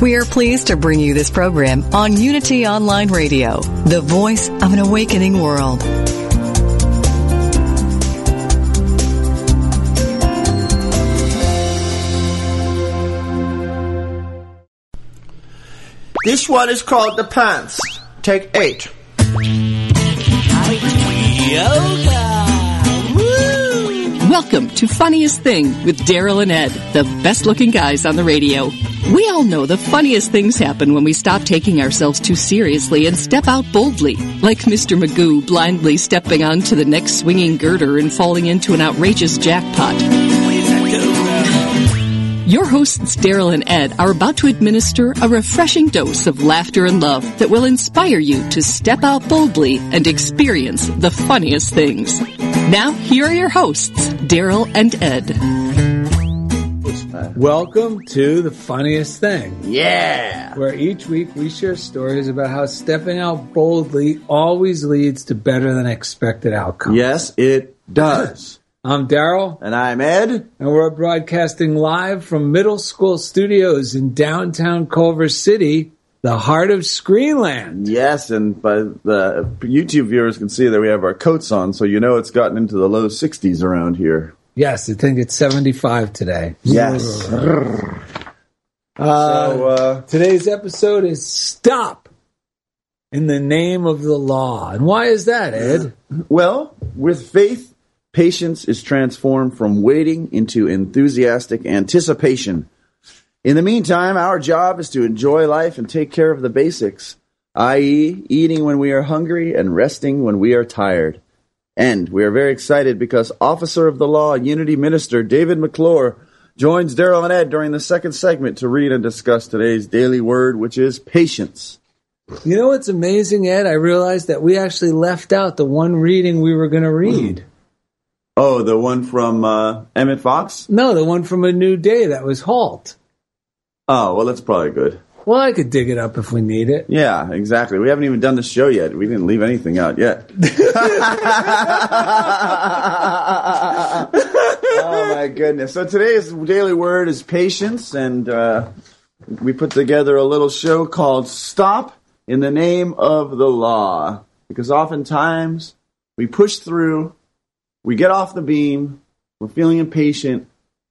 We are pleased to bring you this program on Unity Online Radio, the voice of an awakening world. This one is called The Pants. Take eight. Welcome to Funniest Thing with Daryl and Ed, the best looking guys on the radio. We all know the funniest things happen when we stop taking ourselves too seriously and step out boldly, like Mr. Magoo blindly stepping onto the next swinging girder and falling into an outrageous jackpot. Your hosts, Daryl and Ed, are about to administer a refreshing dose of laughter and love that will inspire you to step out boldly and experience the funniest things. Now, here are your hosts, Daryl and Ed. Welcome to the funniest thing, Yeah. where each week we share stories about how stepping out boldly always leads to better than expected outcomes. Yes, it does. I'm Daryl, and I'm Ed. and we're broadcasting live from Middle School Studios in downtown Culver City, the heart of Screenland. Yes, and by the YouTube viewers can see that we have our coats on, so you know it's gotten into the low 60s around here. Yes, I think it's 75 today. Yes. Uh, so, uh, today's episode is Stop in the Name of the Law. And why is that, Ed? well, with faith, patience is transformed from waiting into enthusiastic anticipation. In the meantime, our job is to enjoy life and take care of the basics, i.e., eating when we are hungry and resting when we are tired. And we are very excited because Officer of the Law Unity Minister David McClure joins Daryl and Ed during the second segment to read and discuss today's daily word, which is patience. You know what's amazing, Ed? I realized that we actually left out the one reading we were going to read. Oh, the one from uh, Emmett Fox? No, the one from A New Day that was Halt. Oh, well, that's probably good. Well, I could dig it up if we need it. Yeah, exactly. We haven't even done the show yet. We didn't leave anything out yet. oh my goodness! So today's daily word is patience, and uh, we put together a little show called "Stop in the Name of the Law," because oftentimes we push through, we get off the beam, we're feeling impatient.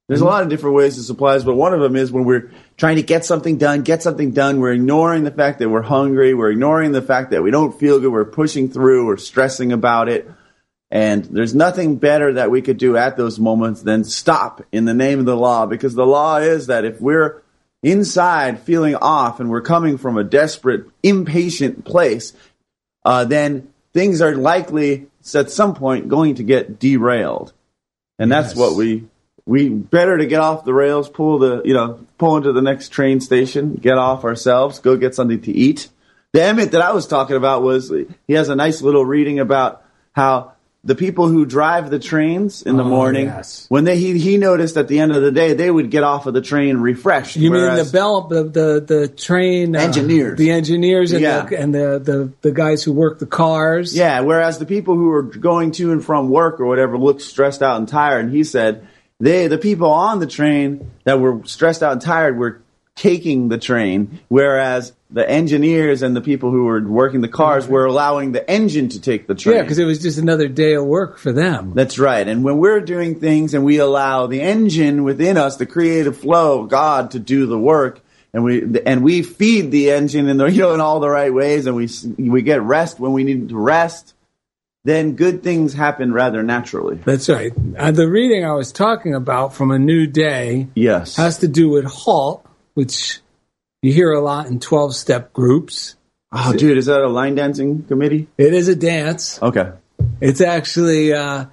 There's a lot of different ways this applies, but one of them is when we're trying to get something done, get something done, we're ignoring the fact that we're hungry, we're ignoring the fact that we don't feel good, we're pushing through, we're stressing about it. And there's nothing better that we could do at those moments than stop in the name of the law, because the law is that if we're inside feeling off and we're coming from a desperate, impatient place, uh, then things are likely at some point going to get derailed. And that's what we we better to get off the rails, pull the you know, pull into the next train station, get off ourselves, go get something to eat. The Emmett that I was talking about was he has a nice little reading about how the people who drive the trains in the Oh, morning, yes. when they he, he noticed at the end of the day they would get off of the train refreshed. You mean the bell, the the, the train uh, Engineers. the engineers, and, Yeah. the, and the, the the guys who work the cars. Yeah, whereas the people who are going to and from work or whatever looked stressed out and tired, and he said they, the people on the train that were stressed out and tired, were taking the train, whereas the engineers and the people who were working the cars were allowing the engine to take the train. yeah, because it was just another day of work for them. That's right. And when we're doing things and we allow the engine within us, the creative flow of God to do the work, and we and we feed the engine in the you know in all the right ways, and we we get rest when we need to rest. Then good things happen rather naturally. That's right. Uh, the reading I was talking about from A New Day Yes. has to do with HALT, which you hear a lot in 12 step groups. oh, dude, is that a line dancing committee? It is a dance. Okay. It's actually uh,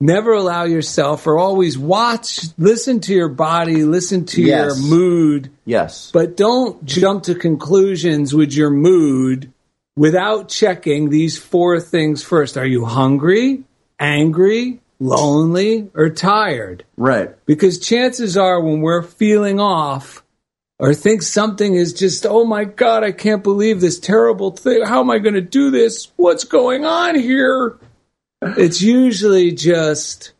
never allow yourself or always watch, listen to your body, listen to Yes. your mood, Yes. but don't jump to conclusions with your mood without checking these four things first. Are you hungry, angry, lonely, or tired? right. Because chances are when we're feeling off or think something is just, oh my God, I can't believe this terrible thing. How am I going to do this? What's going on here? It's usually just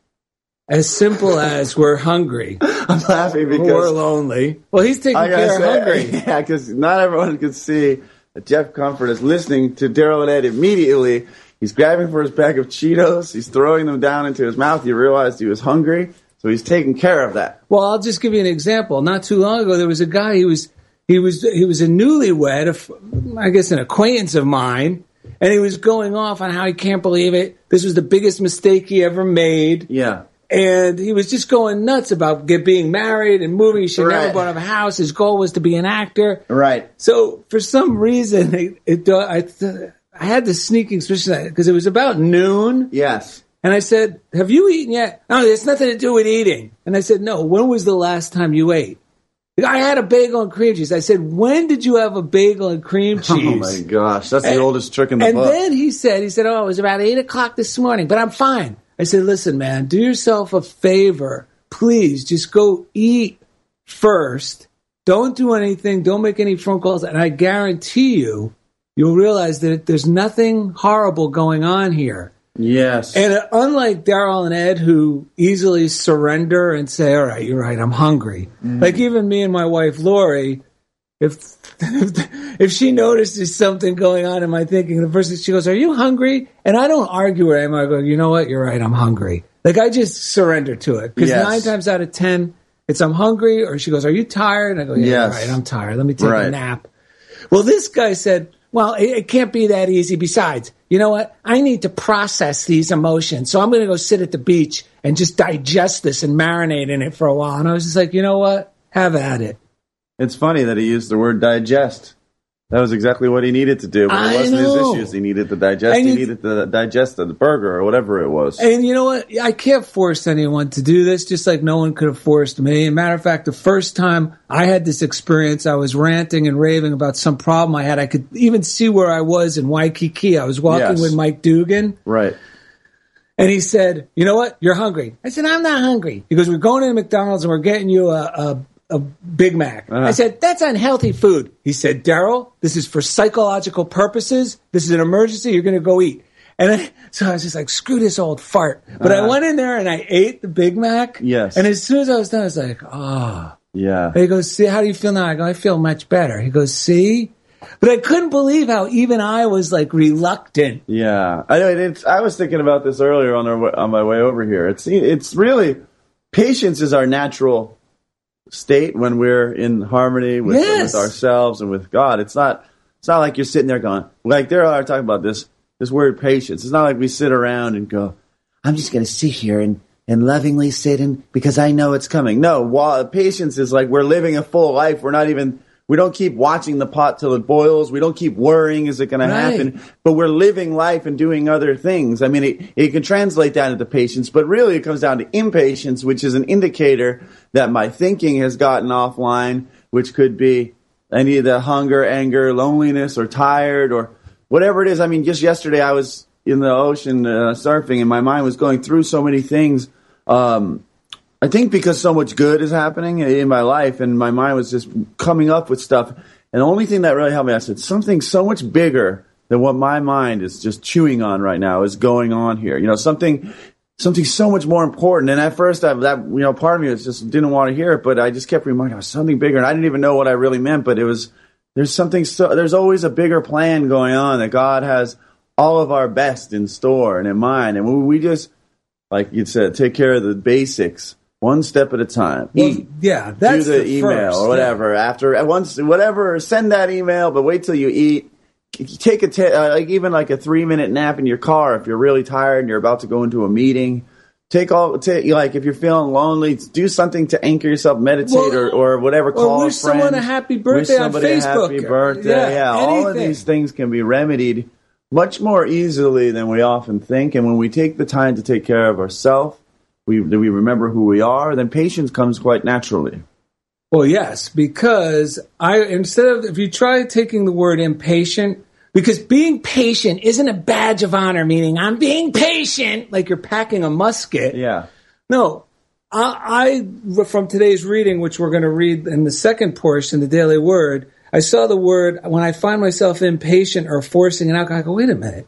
as simple as we're hungry I'm laughing because we're lonely. Well, he's taking care of hungry. yeah, because not everyone can see that Jeff Comfort is listening to Daryl and Ed immediately. He's grabbing for his bag of Cheetos. He's throwing them down into his mouth. He realized he was hungry, so he's taking care of that. Well, I'll just give you an example. Not too long ago, there was a guy. He was he was he was a newlywed, I guess an acquaintance of mine, and he was going off on how he can't believe it. This was the biggest mistake he ever made, Yeah. And he was just going nuts about get, being married and moving. He should never Right. bought a house. His goal was to be an actor. Right. So for some reason, it, it I I had the sneaking suspicion because it was about noon. Yes. And I said, Have you eaten yet? No, it's nothing to do with eating. And I said, No, when was the last time you ate? I had a bagel and cream cheese. I said, When did you have a bagel and cream cheese?" Oh my gosh, that's the And- oldest trick in the and book. And then he said, he said, Oh, it was about eight o'clock this morning, but I'm fine. I said, Listen, man, do yourself a favor. Please just go eat first. Don't do anything. Don't make any phone calls. And I guarantee you, you'll realize that there's nothing horrible going on here. yes. And unlike Daryl and Ed, who easily surrender and say, "All right, you're right, I'm hungry," mm. like even me and my wife Lori, if if she notices something going on in my thinking, the first thing she goes, "Are you hungry?" And I don't argue with her. I go, "You know what? You're right. I'm hungry." Like I just surrender to it because Yes. nine times out of ten, it's I'm hungry. Or she goes, "Are you tired?" And I go, "Yeah, Yes. right. I'm tired. Let me take a nap." Well, this guy said, well, it, it can't be that easy. Besides, you know what? I need to process these emotions. So I'm going to go sit at the beach and just digest this and marinate in it for a while. And I was just like, you know what? Have at it. It's funny that he used the word digest. That was exactly what he needed to do. But it wasn't know. his issues. He needed to digest. And he needed to digest the burger or whatever it was. And you know what? I can't force anyone to do this, just like no one could have forced me. As a matter of fact, the first time I had this experience, I was ranting and raving about some problem I had. I could even see where I was in Waikiki. I was walking Yes. with Mike Dugan. right. And he said, "You know what? You're hungry." I said, "I'm not hungry." He goes, "We're going to McDonald's and we're getting you a a, a Big Mac." Uh-huh. I said, "That's unhealthy food." He said, "Daryl, this is for psychological purposes. This is an emergency. You're going to go eat." And I, so I was just like, "Screw this old fart." But I Uh-huh. went in there and I ate the Big Mac. Yes. And as soon as I was done, I was like, "Ah." Yeah. He goes, "See, how do you feel now?" I go, "I feel much better." He goes, "See." But I couldn't believe how even I was like reluctant. Yeah, I. I was thinking about this earlier on our on my way over here. It's it's really patience is our natural state when we're in harmony with, Yes. with ourselves and with God. It's not. It's not like you're sitting there going like they're all talking about this this word patience. It's not like we sit around and go, I'm just going to sit here and and lovingly sit in because I know it's coming. No, wa- patience is like we're living a full life. We're not even. We don't keep watching the pot till it boils. We don't keep worrying, is it going to happen? but we're living life and doing other things. I mean, it, it can translate down into patience, but really it comes down to impatience, which is an indicator that my thinking has gotten offline, which could be any of the hunger, anger, loneliness, or tired, or whatever it is. I mean, just yesterday I was in the ocean uh, surfing, and my mind was going through so many things. Um, I think because so much good is happening in my life, and my mind was just coming up with stuff. And the only thing that really helped me, I said, something so much bigger than what my mind is just chewing on right now is going on here. You know, something, something so much more important. And at first, I, that you know, part of me was just didn't want to hear it, but I just kept reminding, myself something bigger, and I didn't even know what I really meant. But it was there's something so there's always a bigger plan going on that God has all of our best in store and in mind, and we we just like you said, take care of the basics one step at a time. Well, Eat. yeah, that's do the, the email first, or whatever after once whatever send that email but wait till you eat take a t- uh, like even like a three minute nap in your car if you're really tired and you're about to go into a meeting take all take like if you're feeling lonely do something to anchor yourself meditate Well, or, or whatever or call wish a friend, someone a happy wish birthday on somebody a Facebook. happy birthday. Yeah, yeah, all of these things can be remedied much more easily than we often think. And when we take the time to take care of ourselves we, we remember who we are then patience comes quite naturally Well, yes, because I instead of if you try taking the word impatient, because being patient isn't a badge of honor, meaning I'm being patient, like you're packing a musket. yeah No, I, I from today's reading, which we're going to read in the second portion, the daily word. I saw the word when I find myself impatient or forcing it out. I go, wait a minute.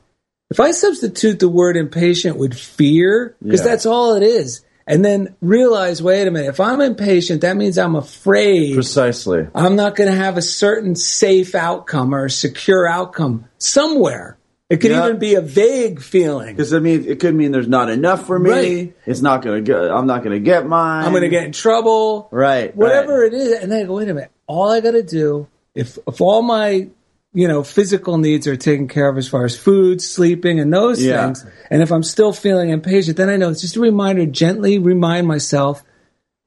If I substitute the word impatient with fear, because Yeah. that's all it is, and then realize, wait a minute, if I'm impatient, that means I'm afraid. precisely I'm not going to have a certain safe outcome or a secure outcome somewhere. It could Yeah. even be a vague feeling. Because I mean, it could mean there's not enough for me. Right. It's not gonna get. I'm not gonna get mine. I'm going to get in trouble. right. whatever right. it is. And then I go, wait a minute, all I got to do, if, if all my, you know, physical needs are taken care of as far as food, sleeping, and those Yeah. things, and if I'm still feeling impatient, then I know it's just a reminder, gently remind myself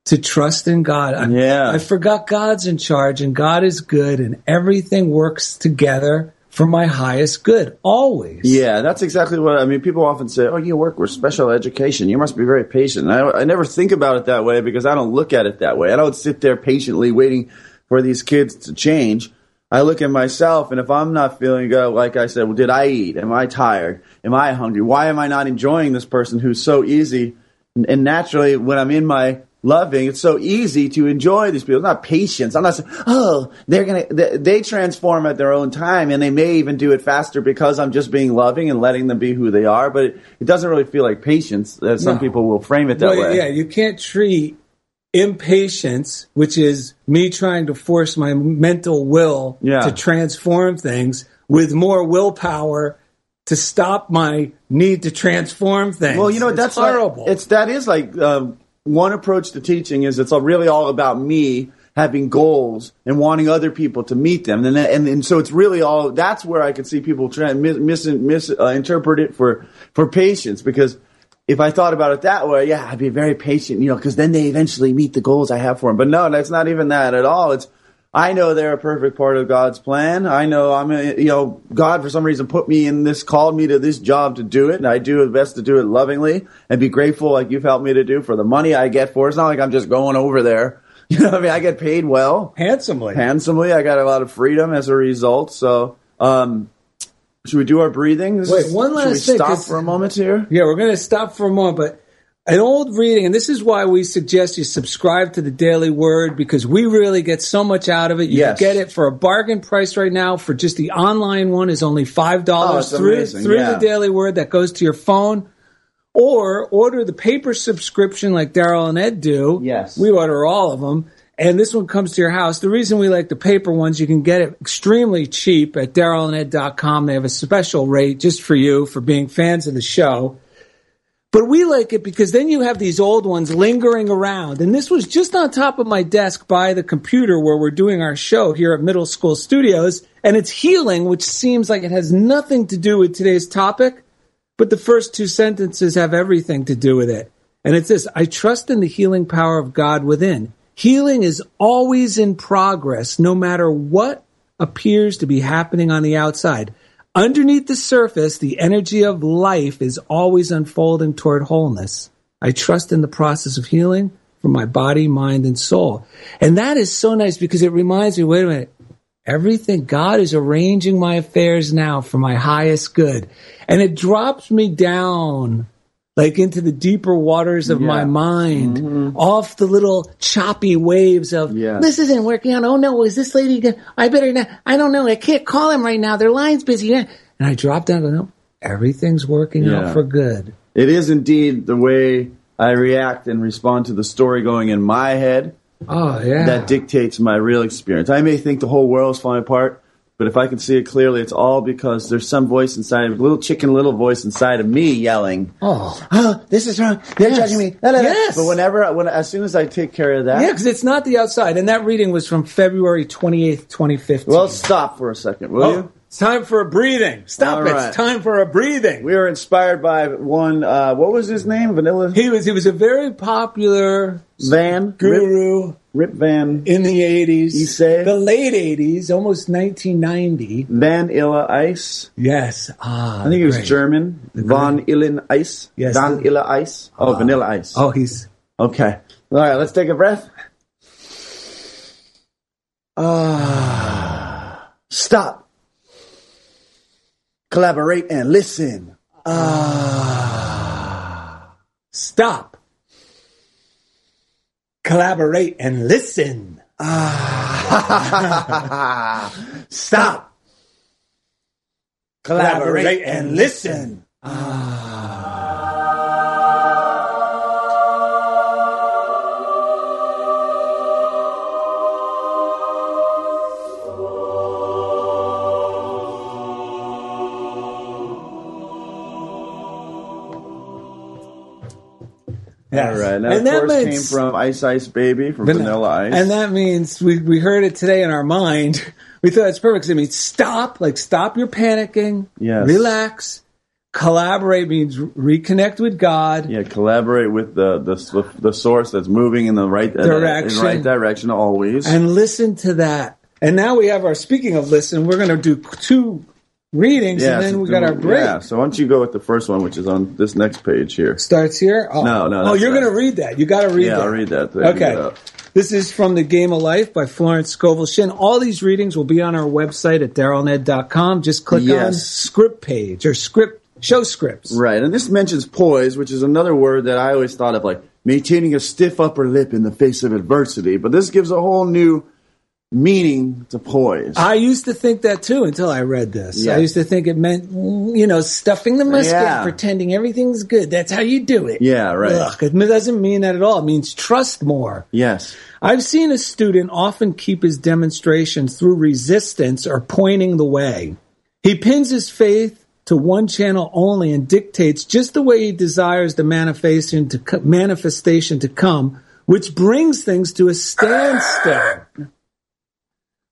to trust in God. I, Yeah. I forgot God's in charge and God is good and everything works together for my highest good, always. Yeah, that's exactly what I mean. People often say, "Oh, you work with special education. You must be very patient." And I, I never think about it that way because I don't look at it that way. I don't sit there patiently waiting for these kids to change. I look at myself, and if I'm not feeling good, like I said, well, did I eat? Am I tired? Am I hungry? Why am I not enjoying this person who's so easy? And, naturally, when I'm in my loving, it's so easy to enjoy these people. It's not patience. I'm not saying, oh, they're gonna. They, they transform at their own time, and they may even do it faster because I'm just being loving and letting them be who they are. But it, it doesn't really feel like patience. As some No. people will frame it that Well, way. yeah, you can't treat impatience, which is me trying to force my mental will Yeah. to transform things, with more willpower to stop my need to transform things. Well, you know It's that's horrible. Like, it's that is like um, one approach to teaching is it's really all about me having goals and wanting other people to meet them, and and, and so it's really all that's where I could see people try and mis, mis, mis uh, it for for patience because. If I thought about it that way, yeah, I'd be very patient, you know, because then they eventually meet the goals I have for them. But no, that's not even that at all. It's I know they're a perfect part of God's plan. I know I'm, a, you know, God for some reason put me in this, called me to this job to do it, and I do the best to do it lovingly and be grateful, like you've helped me to do for the money I get for. it. It's not like I'm just going over there. You know, what I mean, I get paid well, handsomely. handsomely. I got a lot of freedom as a result. So, um, should we do our breathing? This Wait, is- one should last we thing, Stop for a moment here. Yeah, we're going to stop for a moment, but an old reading, and this is why we suggest you subscribe to the Daily Word because we really get so much out of it. You Yes. can get it for a bargain price right now. For just the online one is only five dollars oh, it's through amazing, through yeah. the Daily Word that goes to your phone. Or order the paper subscription like Daryl and Ed do. Yes. We order all of them. And this one comes to your house. The reason we like the paper ones, you can get it extremely cheap at darylanded.com. They have a special rate just for you for being fans of the show. But we like it because then you have these old ones lingering around. And this was just on top of my desk by the computer where we're doing our show here at Middle School Studios. And it's healing, which seems like it has nothing to do with today's topic. But the first two sentences have everything to do with it. And it's this I trust in the healing power of God within. Healing is always in progress, no matter what appears to be happening on the outside. Underneath the surface, the energy of life is always unfolding toward wholeness. I trust in the process of healing for my body, mind, and soul. And that is so nice because it reminds me wait a minute. Everything, God is arranging my affairs now for my highest good. And it drops me down like into the deeper waters of my Yeah. mind, mm-hmm. off the little choppy waves of Yeah. this isn't working out. Oh no, is this lady? Gonna, I better not. I don't know. I can't call him right now. Their line's busy. And I drop down. and no, everything's working Yeah. out for good. It is indeed the way I react and respond to the story going in my head Oh yeah. that dictates my real experience. I may think the whole world's falling apart, But if I can see it clearly, it's all because there's some voice inside, a little chicken little voice inside of me yelling, Oh, "Oh, this is wrong. They're Yes. judging me." La, la, la." Yes. But whenever, when as soon as I take care of that, yeah, because it's not the outside. And that reading was from February 28th, 2015. well, stop for a second, will oh, you? It's time for a breathing. Stop All it. right. It's time for a breathing. We were inspired by one. Uh, what was his name? Vanilla he was he was a very popular Van guru Rip Van in the 80s. You say? The late 80s, almost 1990. Van Vanilla Ice. Yes. Ah, I think he was great. German. Von Illen Ice. Yes. Van Illa Ice. Oh, Vanilla Ice. Oh, he's Okay. All right, let's take a breath. Ah. Stop. Collaborate and listen. Ah. stop. Collaborate and listen. Ah. Stop. Collaborate and listen. Yes. All right. And of that course, came means from Ice Ice Baby from Vanilla Ice. And that means we, we heard it today in our mind. We thought it's perfect. It means stop, like stop your panicking. Yes. Relax. Collaborate means reconnect with God. yeah, collaborate with the, the the source that's moving in the right Direction. in right direction always. And listen to that. And now we have our, speaking of listen, we're going to do two readings yeah, and then so we got our break. Yeah, so why don't you go with the first one, which is on this next page here? Starts here? Oh. No, no, Oh, you're going to read that. You got to read Yeah, that. I'll read that. Okay. This is from The Game of Life by Florence Scovel Shinn. All these readings will be on our website at darylned.com. Just click on script page or script, show scripts. Right, and this mentions poise, which is another word that I always thought of like maintaining a stiff upper lip in the face of adversity. But this gives a whole new meaning to poise. I used to think that too until I read this. I used to think it meant, you know, stuffing the musket, Yeah. pretending everything's good. That's how you do it. Yeah, right. Ugh, it doesn't mean that at all. It means trust more. yes. I've seen a student often keep his demonstrations through resistance or pointing the way. He pins his faith to one channel only and dictates just the way he desires the manifestation to co- manifestation to come, which brings things to a standstill.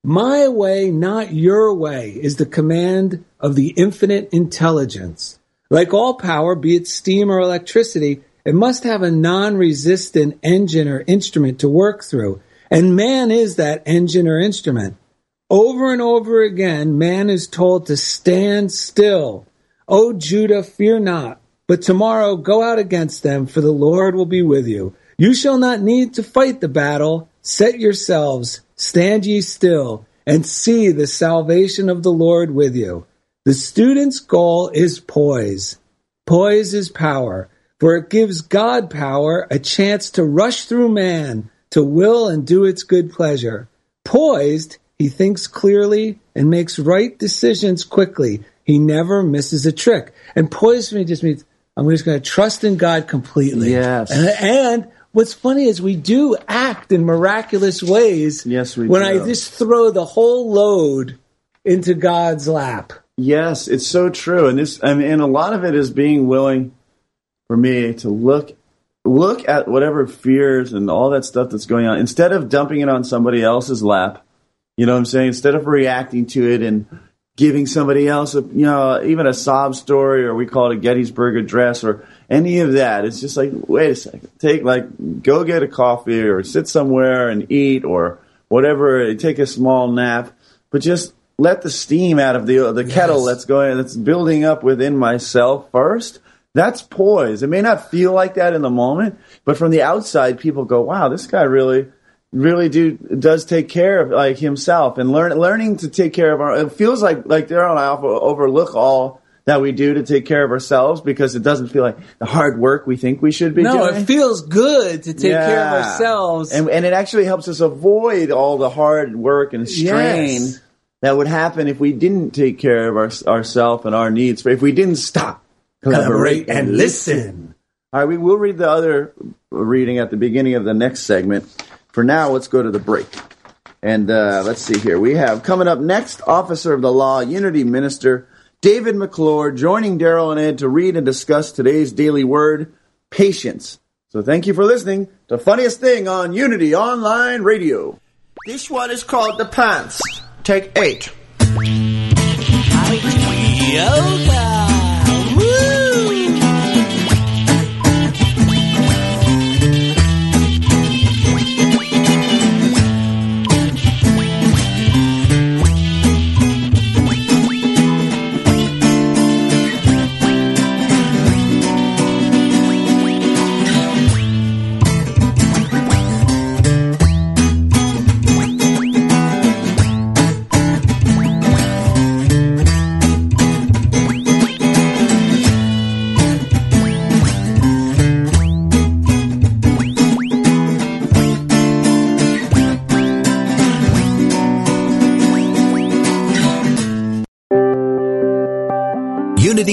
My way, not your way, is the command of the infinite intelligence. Like all power, be it steam or electricity, it must have a non-resistant engine or instrument to work through. And man is that engine or instrument. Over and over again, man is told to stand still. O Judah, fear not, but tomorrow go out against them, for the Lord will be with you. You shall not need to fight the battle. Set yourselves, stand ye still, and see the salvation of the Lord with you. The student's goal is poise. Poise is power, for it gives God power a chance to rush through man, to will and do its good pleasure. Poised, he thinks clearly and makes right decisions quickly. He never misses a trick. And poised for me just means I'm just going to trust in God completely. Yes. And, and what's funny is we do act in miraculous ways. Yes, we when do. I just throw the whole load into God's lap. Yes, it's so true, and this, I mean, and a lot of it is being willing for me to look, look at whatever fears and all that stuff that's going on instead of dumping it on somebody else's lap. You know what I'm saying? Instead of reacting to it and giving somebody else a, you know, even a sob story or we call it a Gettysburg Address or any of that. It's just like, wait a second, take like, go get a coffee or sit somewhere and eat or whatever, take a small nap, but just let the steam out of the the kettle that's going that's building up within myself first. That's poise. It may not feel like that in the moment, but from the outside, people go, "Wow, this guy really, really do does take care of like himself and learn learning to take care of our. It feels like like Daryl and I overlook all that we do to take care of ourselves because it doesn't feel like the hard work we think we should be doing. No, doing. it feels good to take care of ourselves. and and it actually helps us avoid all the hard work and strain Yes. that would happen if we didn't take care of our, ourselves and our needs. If we didn't stop, Collaborate and listen. All right, we will read the other reading at the beginning of the next segment. For now, let's go to the break. And uh, let's see here. We have coming up next, Officer of the Law, Unity Minister David McClure, joining Daryl and Ed to read and discuss today's daily word, patience. So thank you for listening to Funniest Thing on Unity Online Radio. This one is called The Pants. Take eight. Yoga.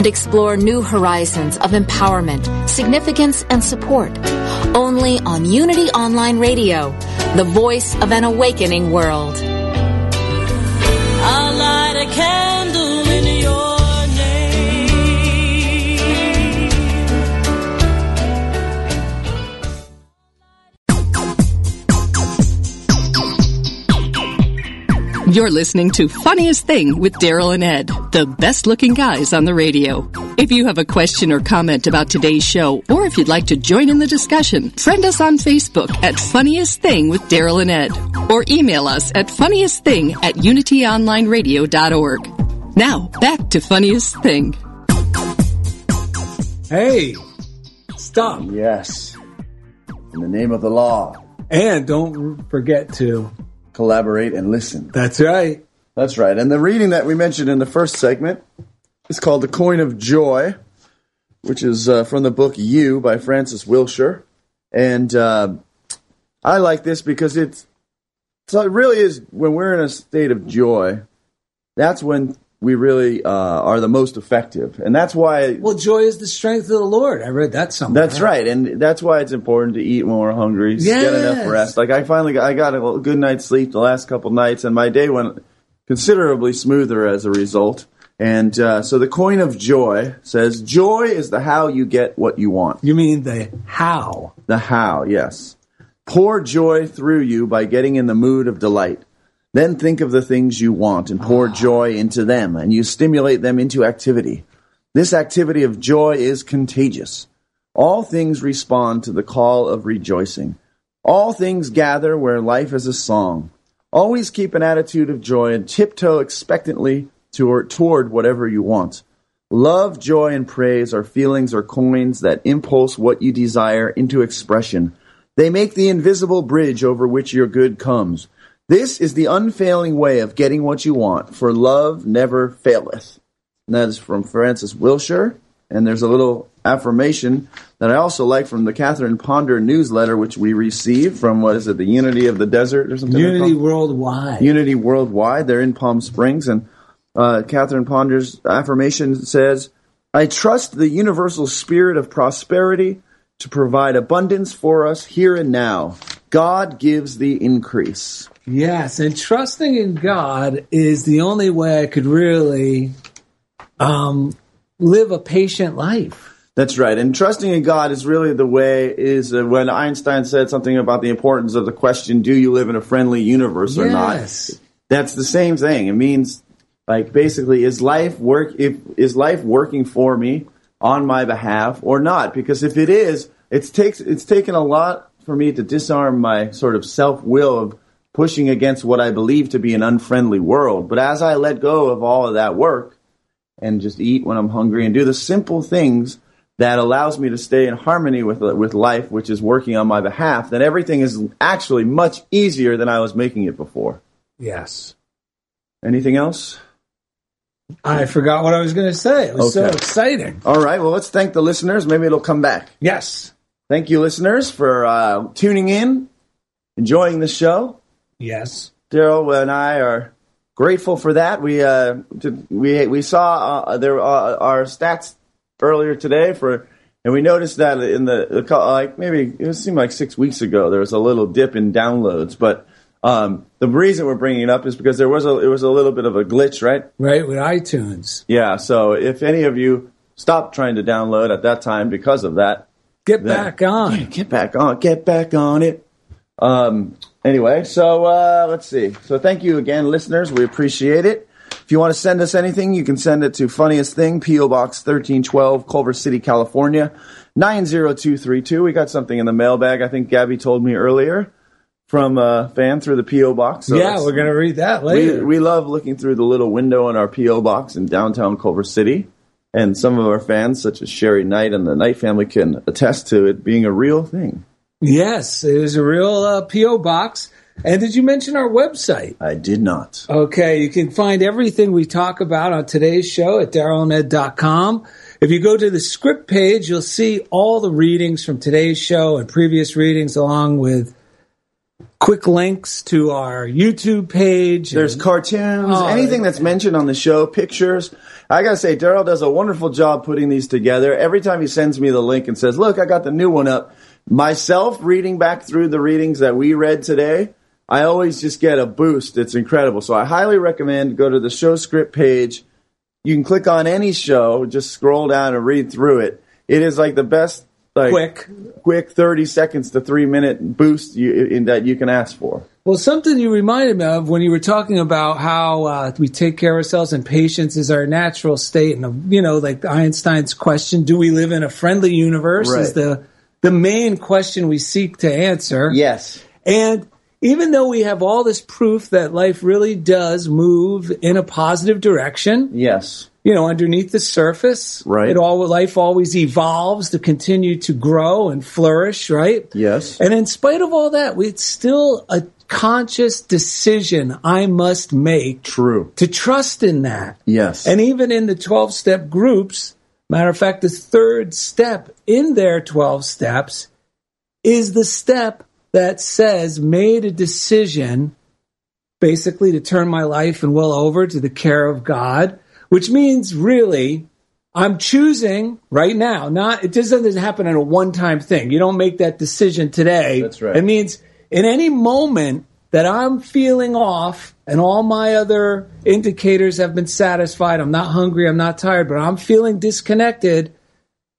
and explore new horizons of empowerment, significance, and support. Only on Unity Online Radio, the voice of an awakening world. I'll light a candle You're listening to Funniest Thing with Daryl and Ed, the best looking guys on the radio. If you have a question or comment about today's show, or if you'd like to join in the discussion, friend us on Facebook at Funniest Thing with Daryl and Ed, or email us at funniestthing at unityonlineradio.org. Now, back to Funniest Thing. Hey, stop. Yes. In the name of the law. And don't forget to collaborate and listen. That's right. That's right. And the reading that we mentioned in the first segment is called The Coin of Joy, which is uh, from the book You by Frances Wilshire. And uh, I like this because it's, so it really is when we're in a state of joy, that's when we really uh, are the most effective. And that's why. Well, joy is the strength of the Lord. I read that somewhere. That's right. And that's why it's important to eat when we're hungry, yes. get enough rest. Like I finally got, I got a good night's sleep the last couple nights, and my day went considerably smoother as a result. And uh, so the coin of joy says, joy is the how you get what you want. You mean the how? The how, yes. Pour joy through you by getting in the mood of delight. Then think of the things you want and pour ah. joy into them, and you stimulate them into activity. This activity of joy is contagious. All things respond to the call of rejoicing. All things gather where life is a song. Always keep an attitude of joy and tiptoe expectantly toward, toward whatever you want. Love, joy, and praise are feelings or coins that impulse what you desire into expression. They make the invisible bridge over which your good comes. This is the unfailing way of getting what you want, for love never faileth. And that is from Frances Wilshire. And there's a little affirmation that I also like from the Catherine Ponder newsletter, which we received from, what is it, the Unity of the Desert or something? Unity Worldwide. Unity Worldwide. They're in Palm Springs. And uh, Catherine Ponder's affirmation says, I trust the universal spirit of prosperity to provide abundance for us here and now. God gives the increase. Yes, and trusting in God is the only way I could really um, live a patient life. That's right. And trusting in God is really the way is uh, when Einstein said something about the importance of the question, do you live in a friendly universe or Yes. not? That's the same thing. It means like basically is life work if is life working for me on my behalf or not? Because if it is, it takes it's taken a lot for me to disarm my sort of self-will of pushing against what I believe to be an unfriendly world. But as I let go of all of that work, and just eat when I'm hungry and do the simple things that allows me to stay in harmony with with life, which is working on my behalf, then everything is actually much easier than I was making it before. Yes. Anything else? I forgot what I was going to say. It was so exciting. All right. Well, let's thank the listeners. Maybe it'll come back. Yes. Thank you, listeners, for uh, tuning in, enjoying the show. Yes. Daryl and I are grateful for that. We uh, we we saw uh, there uh, our stats earlier today for, and we noticed that in the, the like maybe it seemed like six weeks ago there was a little dip in downloads, but. Um, the reason we're bringing it up is because there was a it was a little bit of a glitch, right? Right with iTunes. Yeah. So if any of you stopped trying to download at that time because of that, Get then- back on. Yeah, get back on. Get back on it. Um, anyway, so uh, let's see. So thank you again, listeners. We appreciate it. If you want to send us anything, you can send it to Funniest Thing, P.O. Box 1312, Culver City, California, 90232. We got something in the mailbag, I think Gabby told me earlier, from a fan through the P.O. Box. So yeah, we're going to read that we, later. we love looking through the little window in our P.O. box in downtown Culver City. And some of our fans, such as Sherry Knight and the Knight family, can attest to it being a real thing. Yes, it is a real uh, P.O. box. And did you mention our website? I did not. Okay, you can find everything we talk about on today's show at darylned.com. If you go to the script page, you'll see all the readings from today's show and previous readings, along with quick links to our YouTube page. There's and- cartoons, Oh, anything that's mentioned on the show, pictures. I gotta say, Daryl does a wonderful job putting these together. Every time he sends me the link and says, "Look, I got the new one up," myself reading back through the readings that we read today, I always just get a boost. It's incredible. So I highly recommend go to the show script page. You can click on any show, just scroll down and read through it. It is like the best, like Quick. quick thirty seconds to three minute boost you, in, that you can ask for. Well, something you reminded me of when you were talking about how uh, we take care of ourselves and patience is our natural state, and you know, like Einstein's question, "Do we live in a friendly universe?" Right. is the the main question we seek to answer. Yes. And even though we have all this proof that life really does move in a positive direction, Yes. you know, underneath the surface, Right. It all life always evolves to continue to grow and flourish, right? Yes. And in spite of all that, it's still a conscious decision I must make True. to trust in that. Yes. And even in the 12 step groups, matter of fact, the third step in their 12 steps is the step that says, made a decision basically to turn my life and will over to the care of God, which means really I'm choosing right now, not, it just doesn't happen in a one time thing. You don't make that decision today. That's right. It means in any moment that I'm feeling off and all my other indicators have been satisfied, I'm not hungry, I'm not tired, but I'm feeling disconnected,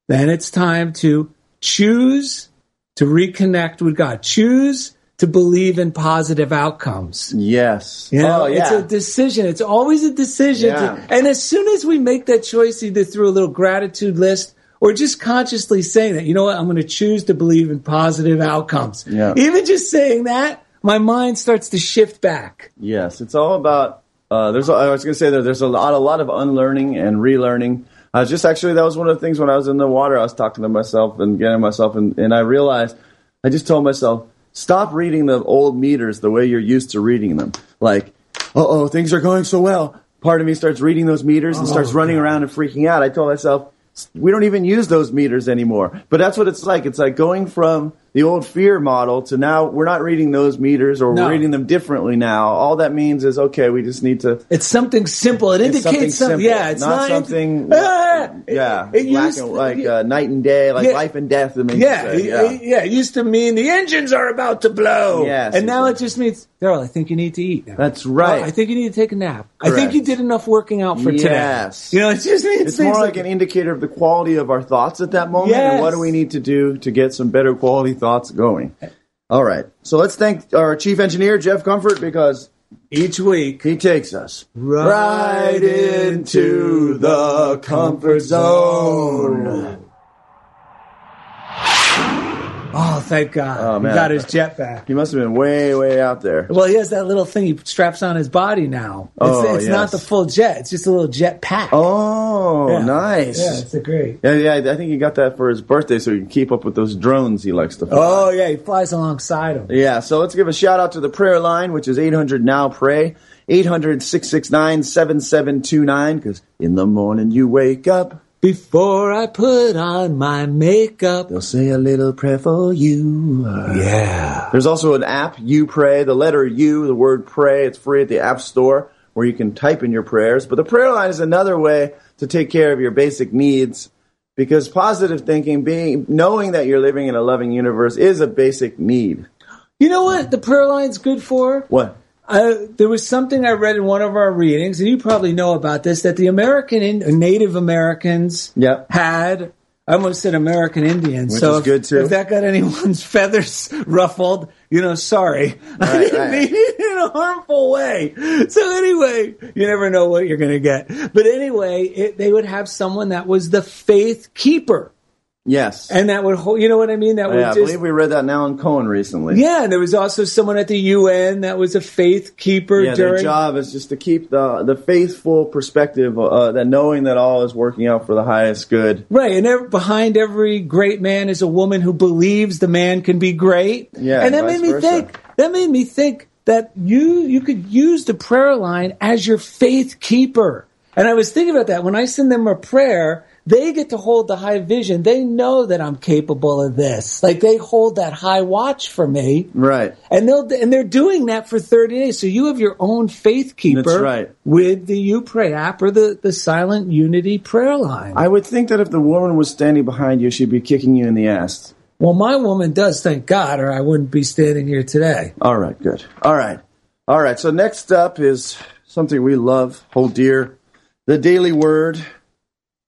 then it's time to choose to reconnect with God. Choose to believe in positive outcomes. Yes. You know, oh, yeah. it's a decision. It's always a decision. Yeah. To, and as soon as we make that choice, either through a little gratitude list or just consciously saying that, you know what, I'm going to choose to believe in positive outcomes. Yeah. Even just saying that, my mind starts to shift back. yes. It's all about. Uh, there's. I was going to say that there's a lot, a lot of unlearning and relearning. Uh, just actually, that was one of the things when I was in the water. I was talking to myself and getting myself, and, and I realized. I just told myself, stop reading the old meters the way you're used to reading them. Like, uh oh, things are going so well. Part of me starts reading those meters and starts running around and freaking out. I told myself, we don't even use those meters anymore. But that's what it's like. It's like going from the old fear model to now we're not reading those meters or No. we're reading them differently now. All that means is, okay, we just need to. It's something simple. It indicates something simple, Yeah, it's not not, something- Ah, yeah, It black used and, like uh, night and day, like Yeah. life and death. It Yeah, say, yeah. it- yeah. It used to mean the engines are about to blow. Yes, and now exactly. it just means, Daryl, I think you need to eat now. That's right. Oh, I think you need to take a nap. I think you did enough working out for today. Yes. You know, it just means It's more like an indicator of the quality of our thoughts at that moment yes. and what do we need to do to get some better quality thoughts going. All right. So let's thank our chief engineer, Jeff Comfort, because each week he takes us right into the comfort zone. Oh, thank God. Oh, he man. got his jet back. He must have been way, way out there. Well, he has that little thing he straps on his body now. It's, Oh, it's not the full jet. It's just a little jet pack. Oh, Yeah. nice. Yeah, it's a great. Yeah, yeah, I think he got that for his birthday so he can keep up with those drones he likes to fly. Oh, yeah, he flies alongside him. Yeah, so let's give a shout out to the prayer line, which is 800 Now Pray, 800 669 7729, because in the morning you wake up, Before I put on my makeup. they'll say a little prayer for you. Yeah. There's also an app, You Pray, the letter U, the word pray. It's free at the App Store where you can type in your prayers. But the prayer line is another way to take care of your basic needs because positive thinking, being knowing that you're living in a loving universe is a basic need. You know what the prayer line's good for? What? Uh, there was something I read in one of our readings, and you probably know about this, that the American in, Native Americans Yep. had. I almost said American Indians. Which so is if, good, too. If that got anyone's feathers ruffled, you know, sorry. I didn't right. mean it in a harmful way. So anyway, you never know what you're going to get. But anyway, it, they would have someone that was the faith keeper. Yes. And that would hold, you know what I mean? That would yeah, I believe we read that now in Cohen recently. yeah, and there was also someone at the UN that was a faith keeper Yeah, their job is just to keep the the faithful perspective, uh, that knowing that all is working out for the highest good. Right, and ev- behind every great man is a woman who believes the man can be great. Yeah, and that vice made me versa. think. That made me think that you you could use the prayer line as your faith keeper. And I was thinking about that when I send them a prayer. They get to hold the high vision. They know that I'm capable of this. Like they hold that high watch for me. Right. And they'll and they're doing that for 30 days. So you have your own faith keeper That's right. with the You Pray app or the, the Silent Unity prayer line. I would think that if the woman was standing behind you, she'd be kicking you in the ass. Well, my woman does, thank God, or I wouldn't be standing here today. All right, good. All right. All right. So next up is something we love, hold dear, the Daily Word.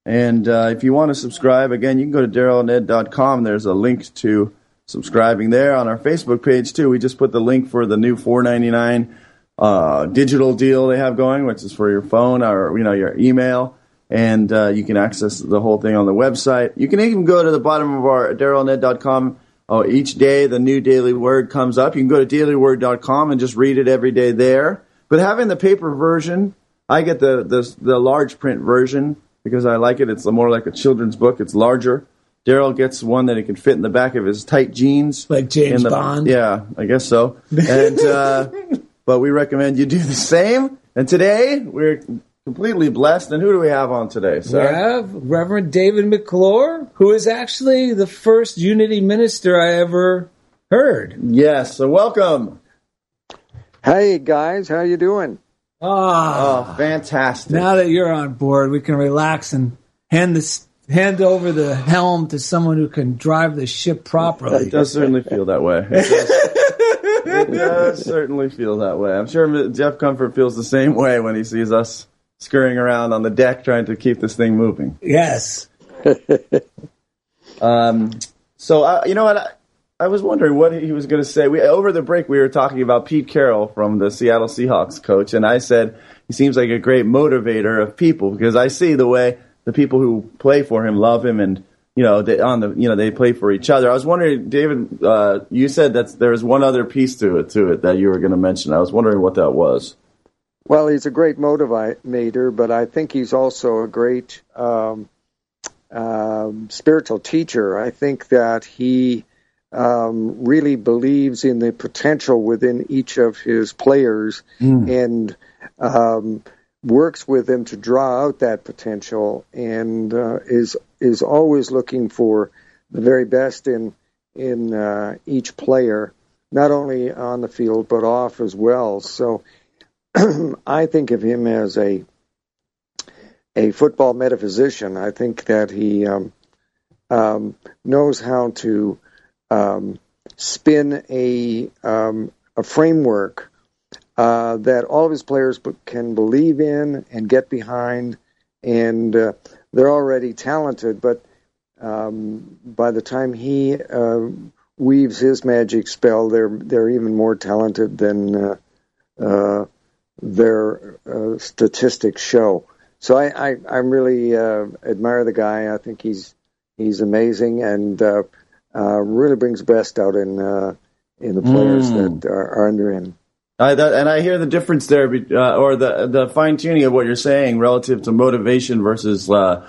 And uh, if you want to subscribe, again, you can go to darylned.com. There's a link to subscribing there on our Facebook page too. We just put the link for the new 4.99 uh, digital deal they have going, which is for your phone or you know your email, and uh, you can access the whole thing on the website. You can even go to the bottom of our darylned.com. Oh, each day the new daily word comes up. You can go to dailyword.com and just read it every day there. But having the paper version, I get the the, the large print version because I like it. It's more like a children's book. It's larger. Daryl gets one that he can fit in the back of his tight jeans, Like James in the- Bond? Yeah, I guess so. And uh, but we recommend you do the same. And today we're completely blessed. And who do we have on today, We have Reverend David McClure, who is actually the first Unity minister I ever heard. Yes. So welcome. Hey guys, how you doing? Ah, Oh, fantastic. now that you're on board, we can relax and hand this hand over the helm to someone who can drive the ship properly. It does certainly feel that way. It does, it does certainly feel that way. I'm sure Jeff Comfort feels the same way when he sees us scurrying around on the deck trying to keep this thing moving. Yes. Um, so uh, you know what? I, was wondering what he was going to say. We over the break we were talking about Pete Carroll from the Seattle Seahawks coach, and I said he seems like a great motivator of people because I see the way the people who play for him love him, and you know they on the you know they play for each other. I was wondering, David, uh, you said that there's one other piece to it to it that you were going to mention. I was wondering what that was. Well, he's a great motivator, but I think he's also a great um, um, spiritual teacher. I think that he um, really believes in the potential within each of his players and um, works with them to draw out that potential, and uh, is is always looking for the very best in in uh, each player, not only on the field but off as well. So. I think of him as a a football metaphysician. I think that he um, um, knows how to um, spin a um, a framework uh, that all of his players can believe in and get behind, and uh, they're already talented. But um, by the time he uh, weaves his magic spell, they're they're even more talented than uh, uh, their uh, statistics show. So I, I, I really admire the guy. I think he's he's amazing and uh, really brings best out in uh, in the players Mm. that are, are under him. I, that, and I hear the difference there, uh, or the the fine tuning of what you're saying relative to motivation versus uh,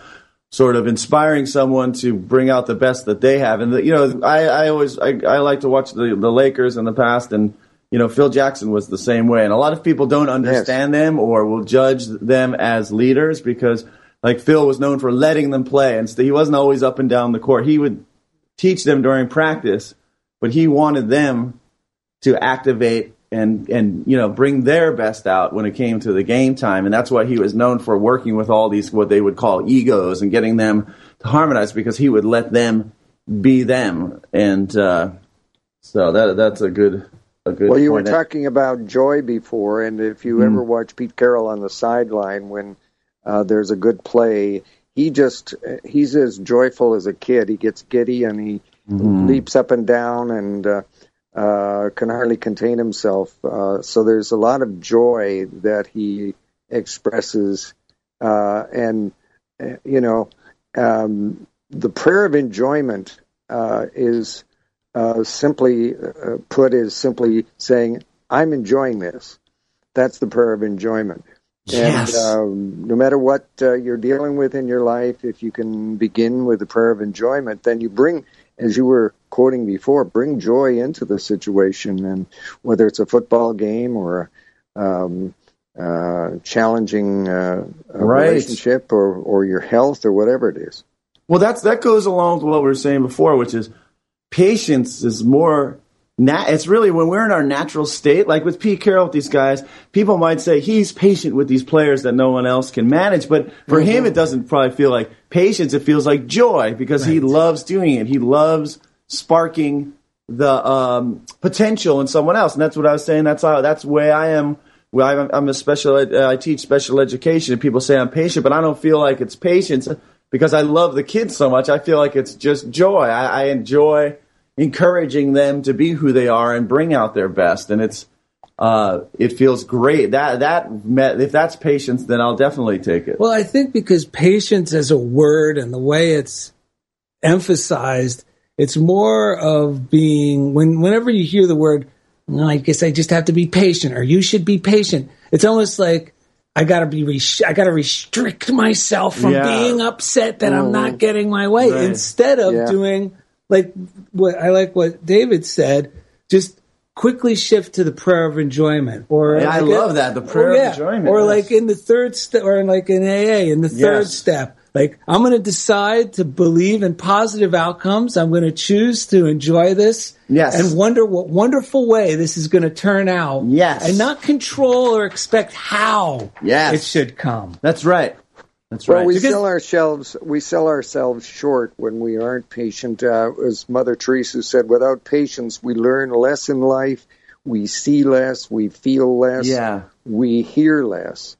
sort of inspiring someone to bring out the best that they have. And the, you know, I, I always I, I like to watch the the Lakers in the past, and you know, Phil Jackson was the same way. And a lot of people don't understand them or will judge them as leaders because, like Phil was known for letting them play, and so he wasn't always up and down the court. He would teach them during practice, but he wanted them to activate and and you know bring their best out when it came to the game time. And that's why he was known for working with all these what they would call egos and getting them to harmonize because he would let them be them. And uh, so that that's a good a good Well, you were talking about joy before, and if you ever watch Pete Carroll on the sideline when uh, there's a good play, he just he's as joyful as a kid. He gets giddy and he leaps up and down and uh, uh, can hardly contain himself. Uh, so there's a lot of joy that he expresses, uh, and uh, you know, um, the prayer of enjoyment uh, is uh, simply uh, put is simply saying, "I'm enjoying this." That's the prayer of enjoyment. Yes. And um, no matter what uh, you're dealing with in your life, if you can begin with a prayer of enjoyment, then you bring, as you were quoting before, bring joy into the situation. And whether it's a football game or a um, uh, challenging uh, a Right. relationship or, or your health or whatever it is. Well, that's that goes along with what we were saying before, which is patience is more. Na- it's really when we're in our natural state, like with Pete Carroll with these guys. People might say he's patient with these players that no one else can manage, but for him, it doesn't probably feel like patience. It feels like joy because he loves doing it. He loves sparking the um, potential in someone else, and that's what I was saying. That's how. That's the way I am. Well, I'm, I'm a special. Ed, uh, I teach special education, and people say I'm patient, but I don't feel like it's patience because I love the kids so much. I feel like it's just joy. I, I enjoy encouraging them to be who they are and bring out their best, and it's uh, it feels great. That that met, if that's patience, then I'll definitely take it. Well, I think because patience as a word and the way it's emphasized, it's more of being when whenever you hear the word, "No, I guess I just have to be patient or you should be patient. It's almost like I gotta be res- I gotta restrict myself from Yeah. being upset that I'm Mm. not getting my way Right. instead of Yeah. doing like what I like what David said, just quickly shift to the prayer of enjoyment or Yeah, I like love that, the prayer of enjoyment, or yes. like in the third step or like in AA in the third Yes. step like I'm going to decide to believe in positive outcomes. I'm going to choose to enjoy this. Yes. And wonder what wonderful way this is going to turn out. Yes. And not control or expect how Yes. it should come. That's right. That's Well, we Because- sell ourselves we sell ourselves short when we aren't patient. Uh, as Mother Teresa said, without patience, we learn less in life, we see less, we feel less, Yeah. we hear less.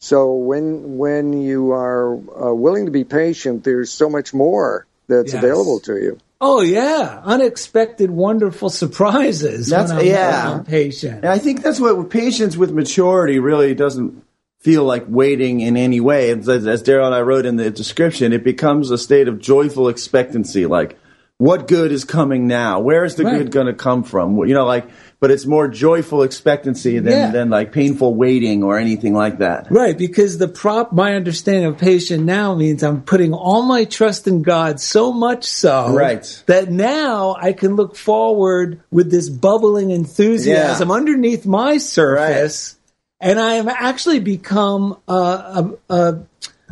So when when you are uh, willing to be patient, there's so much more that's Yes. available to you. Oh yeah, unexpected, wonderful surprises. That's- when I'm, yeah. when I'm patient. And I think that's what patience with maturity really doesn't feel like waiting in any way. As, as Daryl and I wrote in the description, it becomes a state of joyful expectancy. Like, what good is coming now? Where is the Right. good going to come from? You know, like, but it's more joyful expectancy than, Yeah. than like painful waiting or anything like that. Right, because the prop, my understanding of patient now means I'm putting all my trust in God so much so Right. that now I can look forward with this bubbling enthusiasm underneath my surface, and I have actually become a, a, a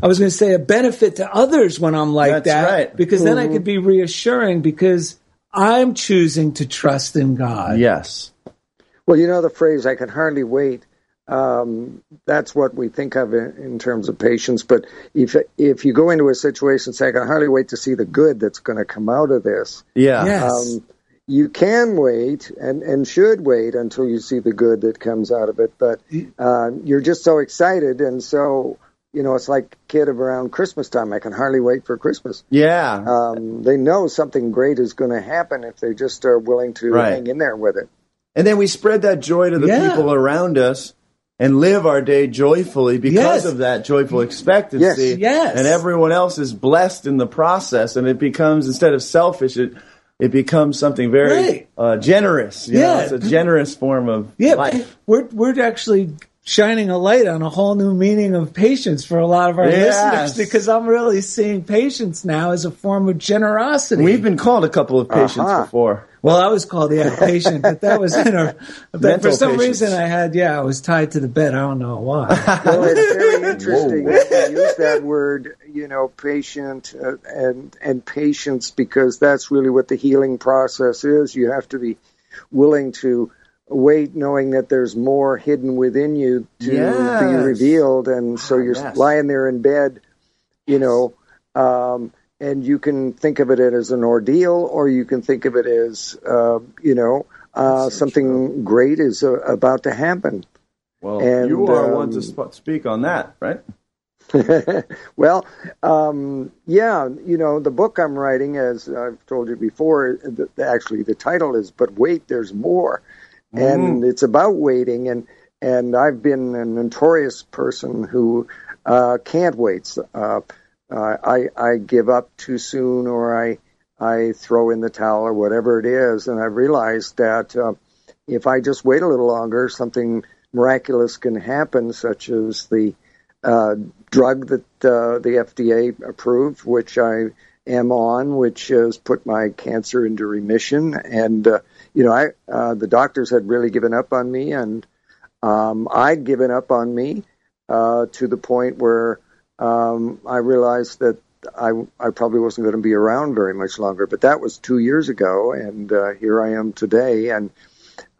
I was going to say a benefit to others when I'm like That's that, right. because then I could be reassuring because I'm choosing to trust in God. Yes. Well, you know the phrase "I can hardly wait." um, that's what we think of in, in terms of patience. But if if you go into a situation, say, I can hardly wait to see the good that's going to come out of this. Yeah. Yes. Um, you can wait and, and should wait until you see the good that comes out of it. But uh, you're just so excited, and so you know it's like a kid around Christmas time. I can hardly wait for Christmas. Yeah. Um, they know something great is going to happen if they just are willing to Right. hang in there with it. And then we spread that joy to the Yeah. people around us and live our day joyfully because Yes. of that joyful expectancy. Yes. Yes. And everyone else is blessed in the process. And it becomes, instead of selfish, it, it becomes something very Right. uh, generous. You know, Yeah. it's a generous form of Yeah, life. we're we're actually shining a light on a whole new meaning of patience for a lot of our Yes. listeners because I'm really seeing patience now as a form of generosity. We've been called a couple of patients Uh-huh. before. Well, I was called yeah patient, but that was in a but for some patience. reason I had yeah I was tied to the bed. I don't know why. Well, it's very interesting that you use that word, you know, patient uh, and and patience because that's really what the healing process is. You have to be willing to wait, knowing that there's more hidden within you to be revealed, and so you're yes. lying there in bed, you know. Um, and you can think of it as an ordeal, or you can think of it as, uh, you know, uh, something great is uh, about to happen. Well, And, you are one to um, sp- speak on that, right? well, um, yeah, you know, the book I'm writing, as I've told you before, th- actually the title is "But Wait, There's More," and it's about waiting. and And I've been a notorious person who uh, can't wait. Uh, uh, I I give up too soon, or I I throw in the towel, or whatever it is. And I've realized that uh, if I just wait a little longer, something miraculous can happen, such as the uh, drug that uh, the FDA approved, which I am on, which has put my cancer into remission. And uh, you know, I uh, the doctors had really given up on me, and um, I'd given up on me uh, to the point where um, I realized that I, I probably wasn't going to be around very much longer. But that was two years ago, and uh, here I am today, and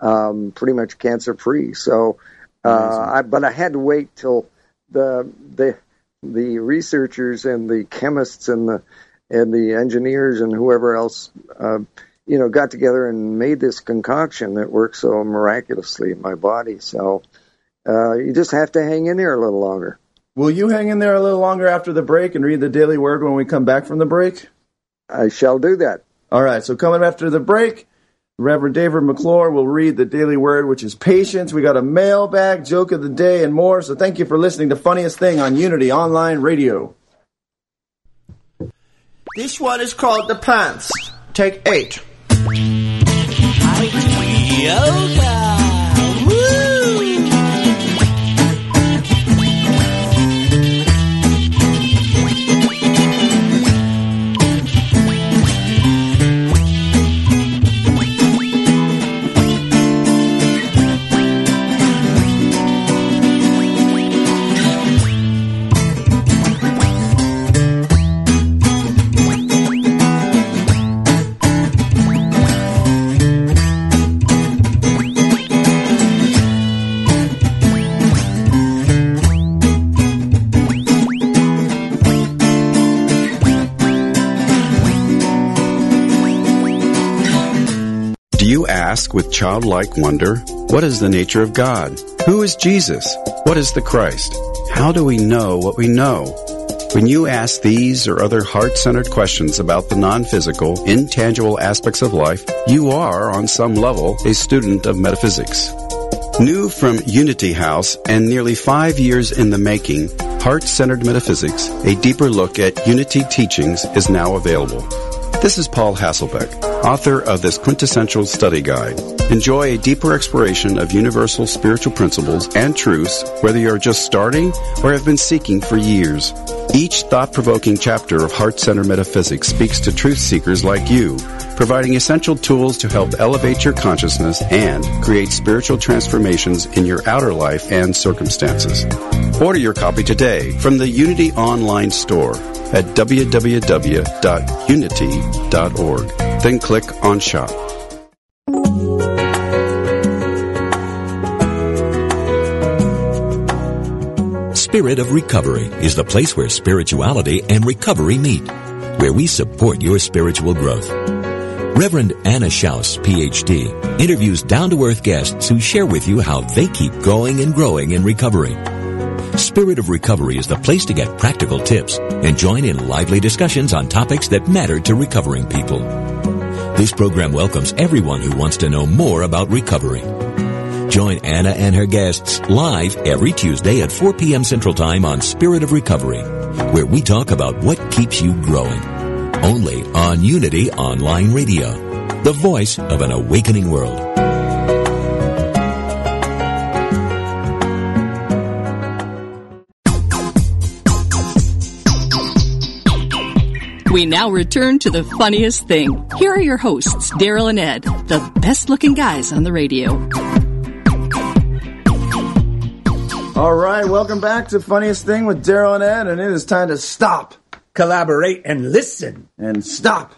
um, pretty much cancer free. So, uh, I, but I had to wait till the the the researchers and the chemists and the and the engineers and whoever else uh, you know got together and made this concoction that works so miraculously in my body. So uh, you just have to hang in there a little longer. Will you hang in there a little longer after the break and read the daily word when we come back from the break? I shall do that. All right, so coming after the break, Reverend David McClure will read the daily word, which is patience. We got a mailbag, joke of the day, and more. So thank you for listening to Funniest Thing on Unity Online Radio. This one is called The Pants. Take eight. Yoga. Do you ask with childlike wonder, what is the nature of God? Who is Jesus? What is the Christ? How do we know what we know? When you ask these or other heart-centered questions about the non-physical, intangible aspects of life, you are, on some level, a student of metaphysics. New from Unity House and nearly five years in the making, Heart-Centered Metaphysics, a deeper look at Unity teachings is now available. This is Paul Hasselbeck, author of this quintessential study guide. Enjoy a deeper exploration of universal spiritual principles and truths, whether you're just starting or have been seeking for years. Each thought-provoking chapter of Heart Center Metaphysics speaks to truth seekers like you, providing essential tools to help elevate your consciousness and create spiritual transformations in your outer life and circumstances. Order your copy today from the Unity Online Store at www.unity.org. Then click on Shop. Spirit of Recovery is the place where spirituality and recovery meet, where we support your spiritual growth. Reverend Anna Schaus, PhD, interviews down-to-earth guests who share with you how they keep going and growing in recovery. Spirit of Recovery is the place to get practical tips and join in lively discussions on topics that matter to recovering people. This program welcomes everyone who wants to know more about recovery. Join Anna and her guests live every Tuesday at 4 p.m. Central Time on Spirit of Recovery, where we talk about what keeps you growing. Only on Unity Online Radio, the voice of an awakening world. We now return to the funniest thing. Here are your hosts, Daryl and Ed, the best looking guys on the radio. All right, welcome back to Funniest Thing with Daryl and Ed, and it is time to stop, Collaborate and listen. and stop.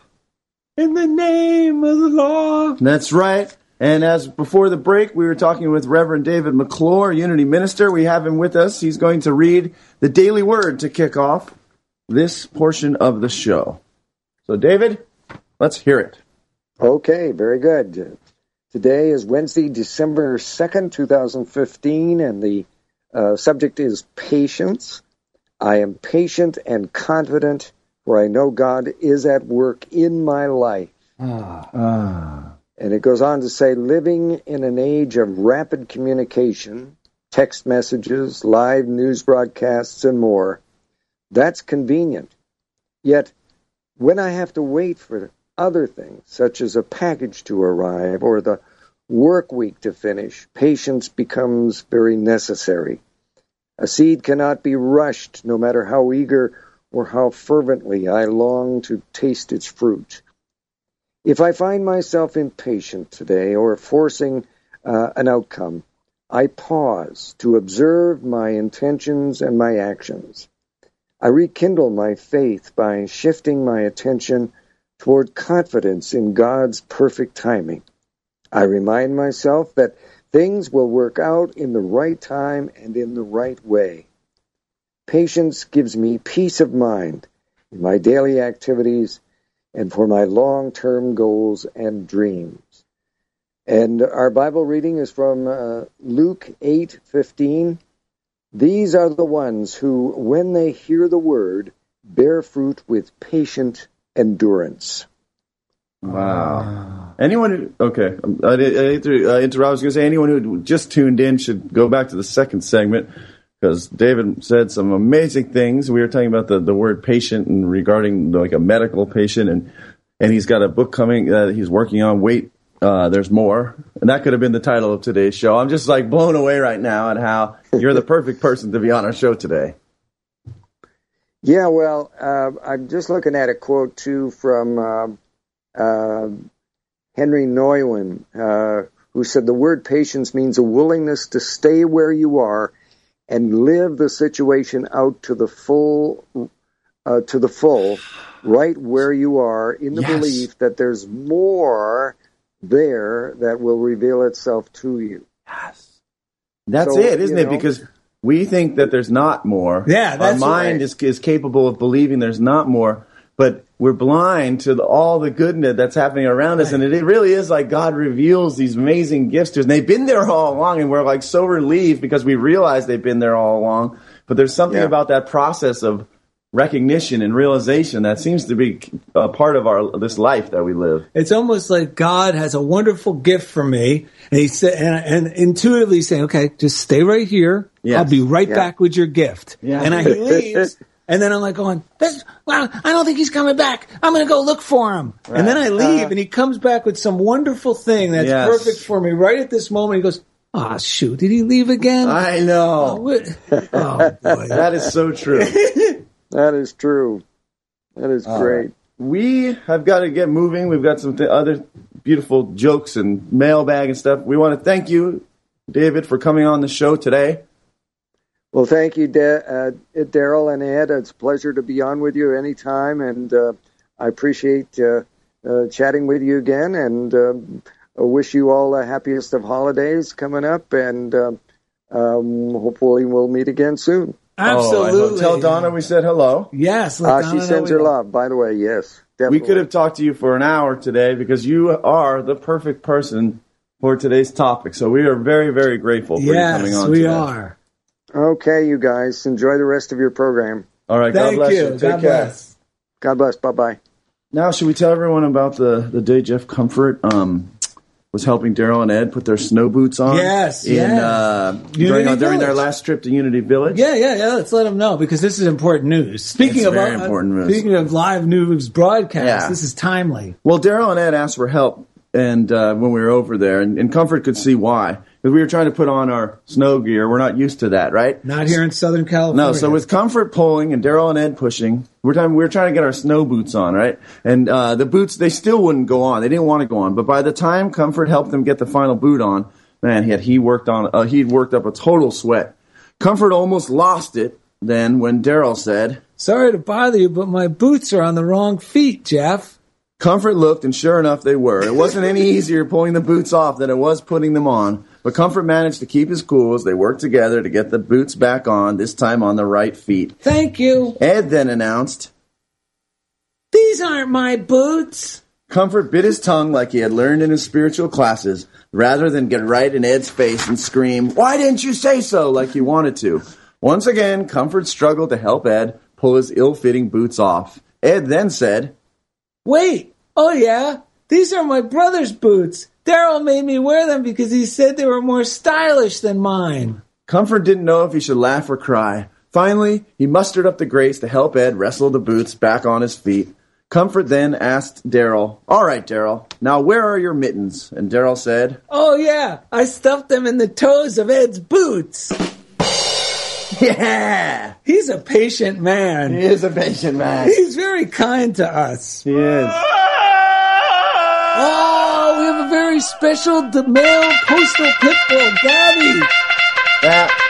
In the name of the law. That's right. And as before the break, we were talking with Reverend David McClure, Unity Minister. We have him with us. He's going to read the Daily Word to kick off this portion of the show. So, David, let's hear it. Okay, very good. Today is Wednesday, December 2nd, 2015, and the uh, subject is patience. I am patient and confident, for I know God is at work in my life. Ah. And it goes on to say, living in an age of rapid communication, text messages, live news broadcasts, and more, that's convenient. Yet, when I have to wait for other things, such as a package to arrive or the work week to finish, patience becomes very necessary. A seed cannot be rushed, no matter how eager or how fervently I long to taste its fruit. If I find myself impatient today or forcing uh, an outcome, I pause to observe my intentions and my actions. I rekindle my faith by shifting my attention toward confidence in God's perfect timing. I remind myself that things will work out in the right time and in the right way. Patience gives me peace of mind in my daily activities and for my long term goals and dreams. And our Bible reading is from uh, Luke 8:15. These are the ones who when they hear the word bear fruit with patient endurance. Wow. Anyone who, okay, um, I, did- I, I uh, interrupt. I was going to say anyone who just tuned in should go back to the second segment because David said some amazing things. We were talking about the, the word patient and regarding like a medical patient and, and he's got a book coming that he's working on. Wait, uh, there's more. And that could have been the title of today's show. I'm just like blown away right now at how you're the perfect person to be on our show today. Yeah, well, uh, I'm just looking at a quote too from um uh, Henri Nouwen, uh, who said the word patience means a willingness to stay where you are and live the situation out to the full, uh, to the full, right where you are, in the Yes. belief that there's more there that will reveal itself to you. Yes. That's So, it, isn't it? know- Because we think that there's not more. Yeah, our mind right. is is capable of believing there's not more, but we're blind to the, all the goodness that's happening around us, and it, it really is like God reveals these amazing gifts to us. And they've been there all along, and we're like so relieved because we realize they've been there all along. But there's something Yeah. about that process of recognition and realization that seems to be a part of our this life that we live. It's almost like God has a wonderful gift for me, and he said, and, and intuitively saying, "Okay, just stay right here. Yes. I'll be right Yeah. back with your gift." Yeah. And I, he leaves, and then I'm like going, this, "Well, I don't think he's coming back. I'm going to go look for him." And then I leave, and he comes back with some wonderful thing that's Yes. perfect for me right at this moment. He goes, "Ah, shoot, did he leave again?" I Oh, know oh, boy. that is so true. That is true. That is great. we have got to get moving. We've got some th- other beautiful jokes and mailbag and stuff. We want to thank you, David, for coming on the show today. Well, thank you, Da- uh, Daryl and Ed. It's a pleasure to be on with you anytime, and uh, I appreciate uh, uh, chatting with you again. And I wish you all the happiest of holidays coming up, and um um, hopefully we'll meet again soon. Absolutely. Oh, tell Donna we said hello. Yes, Uh, she sends her love, by the way. Yes, definitely. We could have talked to you for an hour today because you are the perfect person for today's topic. So we are very, very grateful for you coming Yes, on. we today. are. Okay, you guys, enjoy the rest of your program. All right. Thank God bless you. you. Take God care. bless. God bless. Bye bye. Now, should we tell everyone about the the day Jeff Comfort um, was helping Daryl and Ed put their snow boots on? Yes, in, yes. Uh, during, during their last trip to Unity Village. Yeah, yeah, yeah. Let's let them know because this is important news. Speaking It's of very uh, important news. speaking of live news broadcast, Yeah. this is timely. Well, Daryl and Ed asked for help, and uh, when we were over there, and, and Comfort could see why because we were trying to put on our snow gear. We're not used to that, right? Not here in Southern California. No, so with Comfort pulling and Daryl and Ed pushing, we're trying, we were trying to get our snow boots on, right? And uh, the boots, they still wouldn't go on. They didn't want to go on. But by the time Comfort helped them get the final boot on, man, he had he worked on uh, he'd worked up a total sweat. Comfort almost lost it then when Daryl said, Sorry to bother you, but my boots are on the wrong feet, Jeff. Comfort looked, and sure enough, they were. It wasn't any easier pulling the boots off than it was putting them on. But Comfort managed to keep his cool as they worked together to get the boots back on, this time on the right feet. Thank you. Ed then announced, These aren't my boots. Comfort bit his tongue like he had learned in his spiritual classes, rather than get right in Ed's face and scream, Why didn't you say so? like he wanted to. Once again, Comfort struggled to help Ed pull his ill fitting boots off. Ed then said, Wait. Oh yeah, these are my brother's boots. Daryl made me wear them because he said they were more stylish than mine. Comfort didn't know if he should laugh or cry. Finally, he mustered up the grace to help Ed wrestle the boots back on his feet. Comfort then asked Daryl, All right, Daryl, now where are your mittens? And Daryl said, Oh yeah, I stuffed them in the toes of Ed's boots. Yeah! He's a patient man. He is a patient man. He's very kind to us. He is. Oh, very special the male postal pit bull, Gabby. That.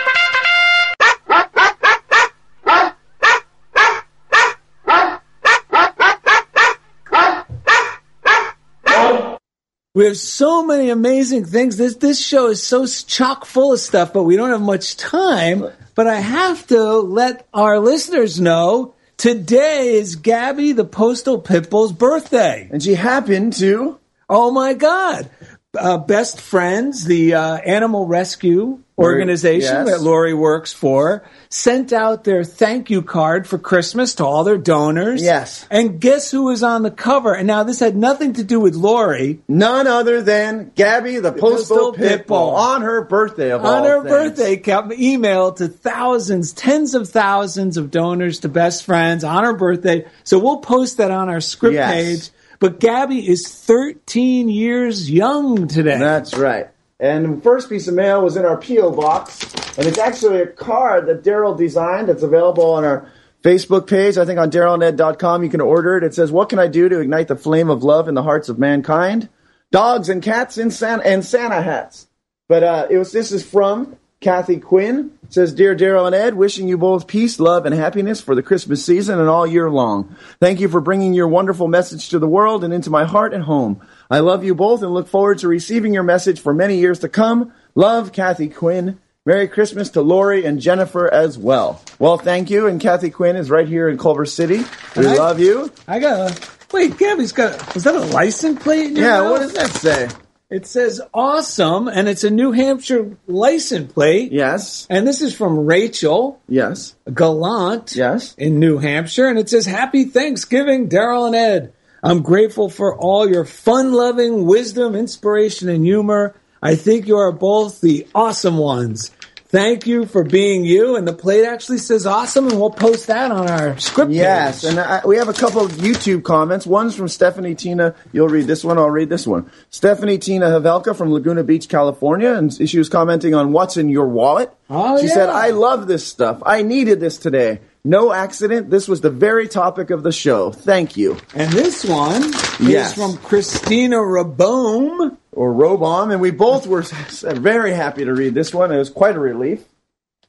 We have so many amazing things. This this show is so chock full of stuff, but we don't have much time. But I have to let our listeners know today is Gabby the Postal Pitbull's birthday. And she happened to. Oh my God. Uh, Best Friends, the uh, animal rescue organization Yes. that Lori works for, sent out their thank you card for Christmas to all their donors. Yes. And guess who was on the cover? And now this had nothing to do with Lori. None other than Gabby the Postal Postal Pitbull Pitbull. on her birthday of all on her things. birthday, kept email to thousands, tens of thousands of donors to best friends on her birthday. So we'll post that on our script Yes. page. But Gabby is 13 years young today. That's right. And the first piece of mail was in our P.O. box, and it's actually a card that Daryl designed that's available on our Facebook page. I think on DarylNed.com you can order it. It says, What can I do to ignite the flame of love in the hearts of mankind? Dogs and cats in and Santa hats. But uh, it was this is from Kathy Quinn. It says, Dear Daryl and Ed, wishing you both peace, love, and happiness for the Christmas season and all year long. Thank you for bringing your wonderful message to the world and into my heart and home. I love you both and look forward to receiving your message for many years to come. Love, Kathy Quinn. Merry Christmas to Lori and Jennifer as well. Well, thank you. And Kathy Quinn is right here in Culver City. We I- love you. I got a wait. Gabby's got. Was that a license plate? in your Yeah, mouth? what does that say? It says awesome, and it's a New Hampshire license plate. Yes. And this is from Rachel Yes. Gallant. Yes. In New Hampshire, and it says Happy Thanksgiving, Daryl and Ed. I'm grateful for all your fun-loving wisdom, inspiration, and humor. I think you are both the awesome ones. Thank you for being you. And the plate actually says awesome, and we'll post that on our script Yes, page. and I, we have a couple of YouTube comments. One's from Stephanie Tina. You'll read this one. I'll read this one. Stephanie Tina Havelka from Laguna Beach, California, and she was commenting on what's in your wallet. Oh, she yeah. said, "I love this stuff. I needed this today. No accident. This was the very topic of the show. Thank you." And this one Yes. is from Christina Rabome. Or Robom, and we both were very happy to read this one. It was quite a relief.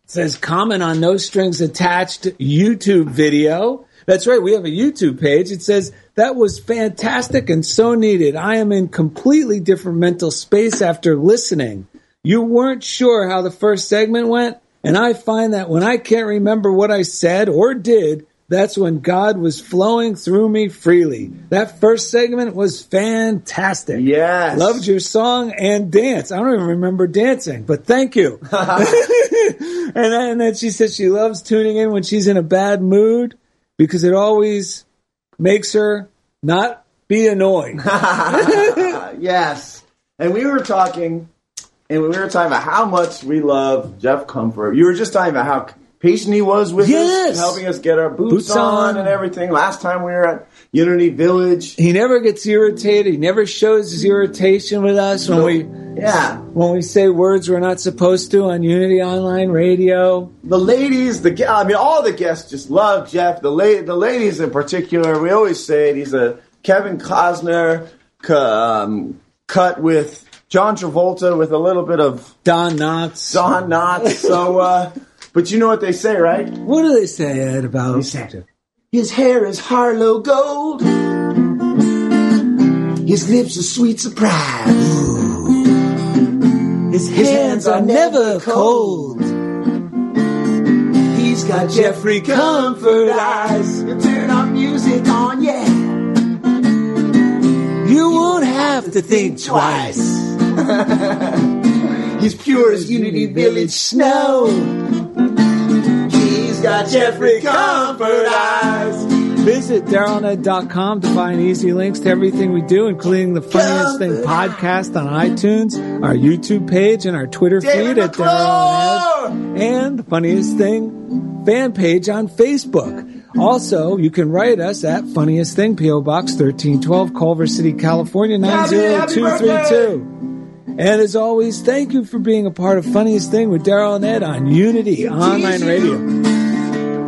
says comment on no strings attached YouTube video. That's right, we have a YouTube page. It says that was fantastic and so needed. I am in completely different mental space after listening. You weren't sure how the first segment went, And I find that when I can't remember what I said or did, that's when God was flowing through me freely. That first segment was fantastic. Yes. Loved your song and dance. I don't even remember dancing, but thank you. and, then, and then she said she loves tuning in when she's in a bad mood because it always makes her not be annoyed. yes. And we were talking, and we were talking about how much we love Jeff Comfort. You were just talking about how patient he was with Yes. us, helping us get our boots, Boots on, on. and everything. Last time we were at Unity Village. He never gets irritated. He never shows his irritation with us when we Yeah. when we say words we're not supposed to on Unity Online Radio. The ladies, the I mean, all the guests just love Jeff. The la- the ladies in particular, we always say it, he's a Kevin Costner um, cut with John Travolta with a little bit of Don Knotts. Don Knotts. So, uh, but you know what they say, right? What do they say, Ed, about His hair is Harlow gold. His lips are sweet surprise. His hands are never cold. He's got Jeffrey Comfort eyes. You turn our music on, yeah. You won't have to think twice. He's pure as Unity Village snow. He's got Jeffrey Comfort eyes. Visit DarylNed.com to find easy links to everything we do, including the Funniest Thing podcast on iTunes, our YouTube page, and our Twitter David feed at Daryl and the Funniest Thing fan page on Facebook. Also, you can write us at Funniest Thing, P.O. Box 1312, Culver City, California, Happy- happy 90232. And as always, thank you for being a part of Funniest Thing with Daryl and Ed on Unity Online Radio.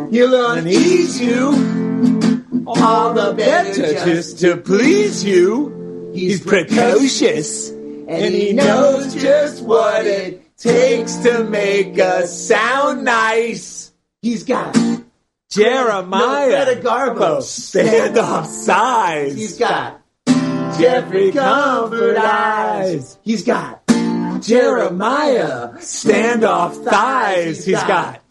He'll unease you. All the better just to please you. He's precocious. And he knows just what it takes to make us sound nice. He's got Jeremiah Greta Garbo standoff size. He's got Jeffrey Comfort eyes. He's got Jeremiah standoff thighs. He's got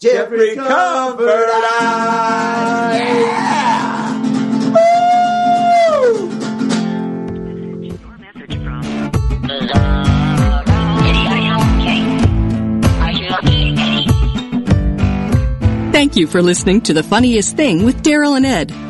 Jeffrey Comfort eyes. Yeah. Woo! Thank you for listening to The Funniest Thing with Daryl and Ed.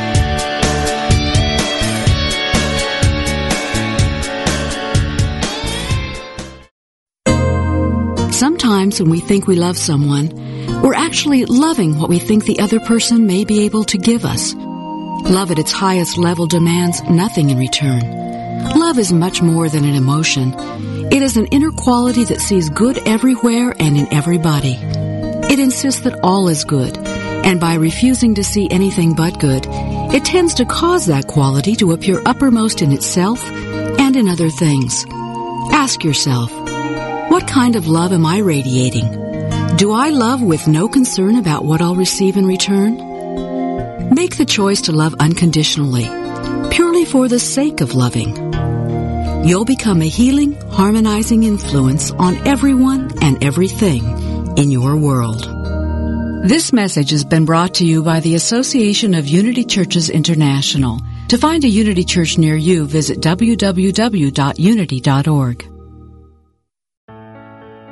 Sometimes when we think we love someone, we're actually loving what we think the other person may be able to give us. Love at its highest level demands nothing in return. Love is much more than an emotion. It is an inner quality that sees good everywhere and in everybody. It insists that all is good, and by refusing to see anything but good, it tends to cause that quality to appear uppermost in itself and in other things. Ask yourself, what kind of love am I radiating? Do I love with no concern about what I'll receive in return? Make the choice to love unconditionally, purely for the sake of loving. you'll become a healing, harmonizing influence on everyone and everything in your world. This message has been brought to you by the Association of Unity Churches International. To find a Unity Church near you, visit www.unity.org.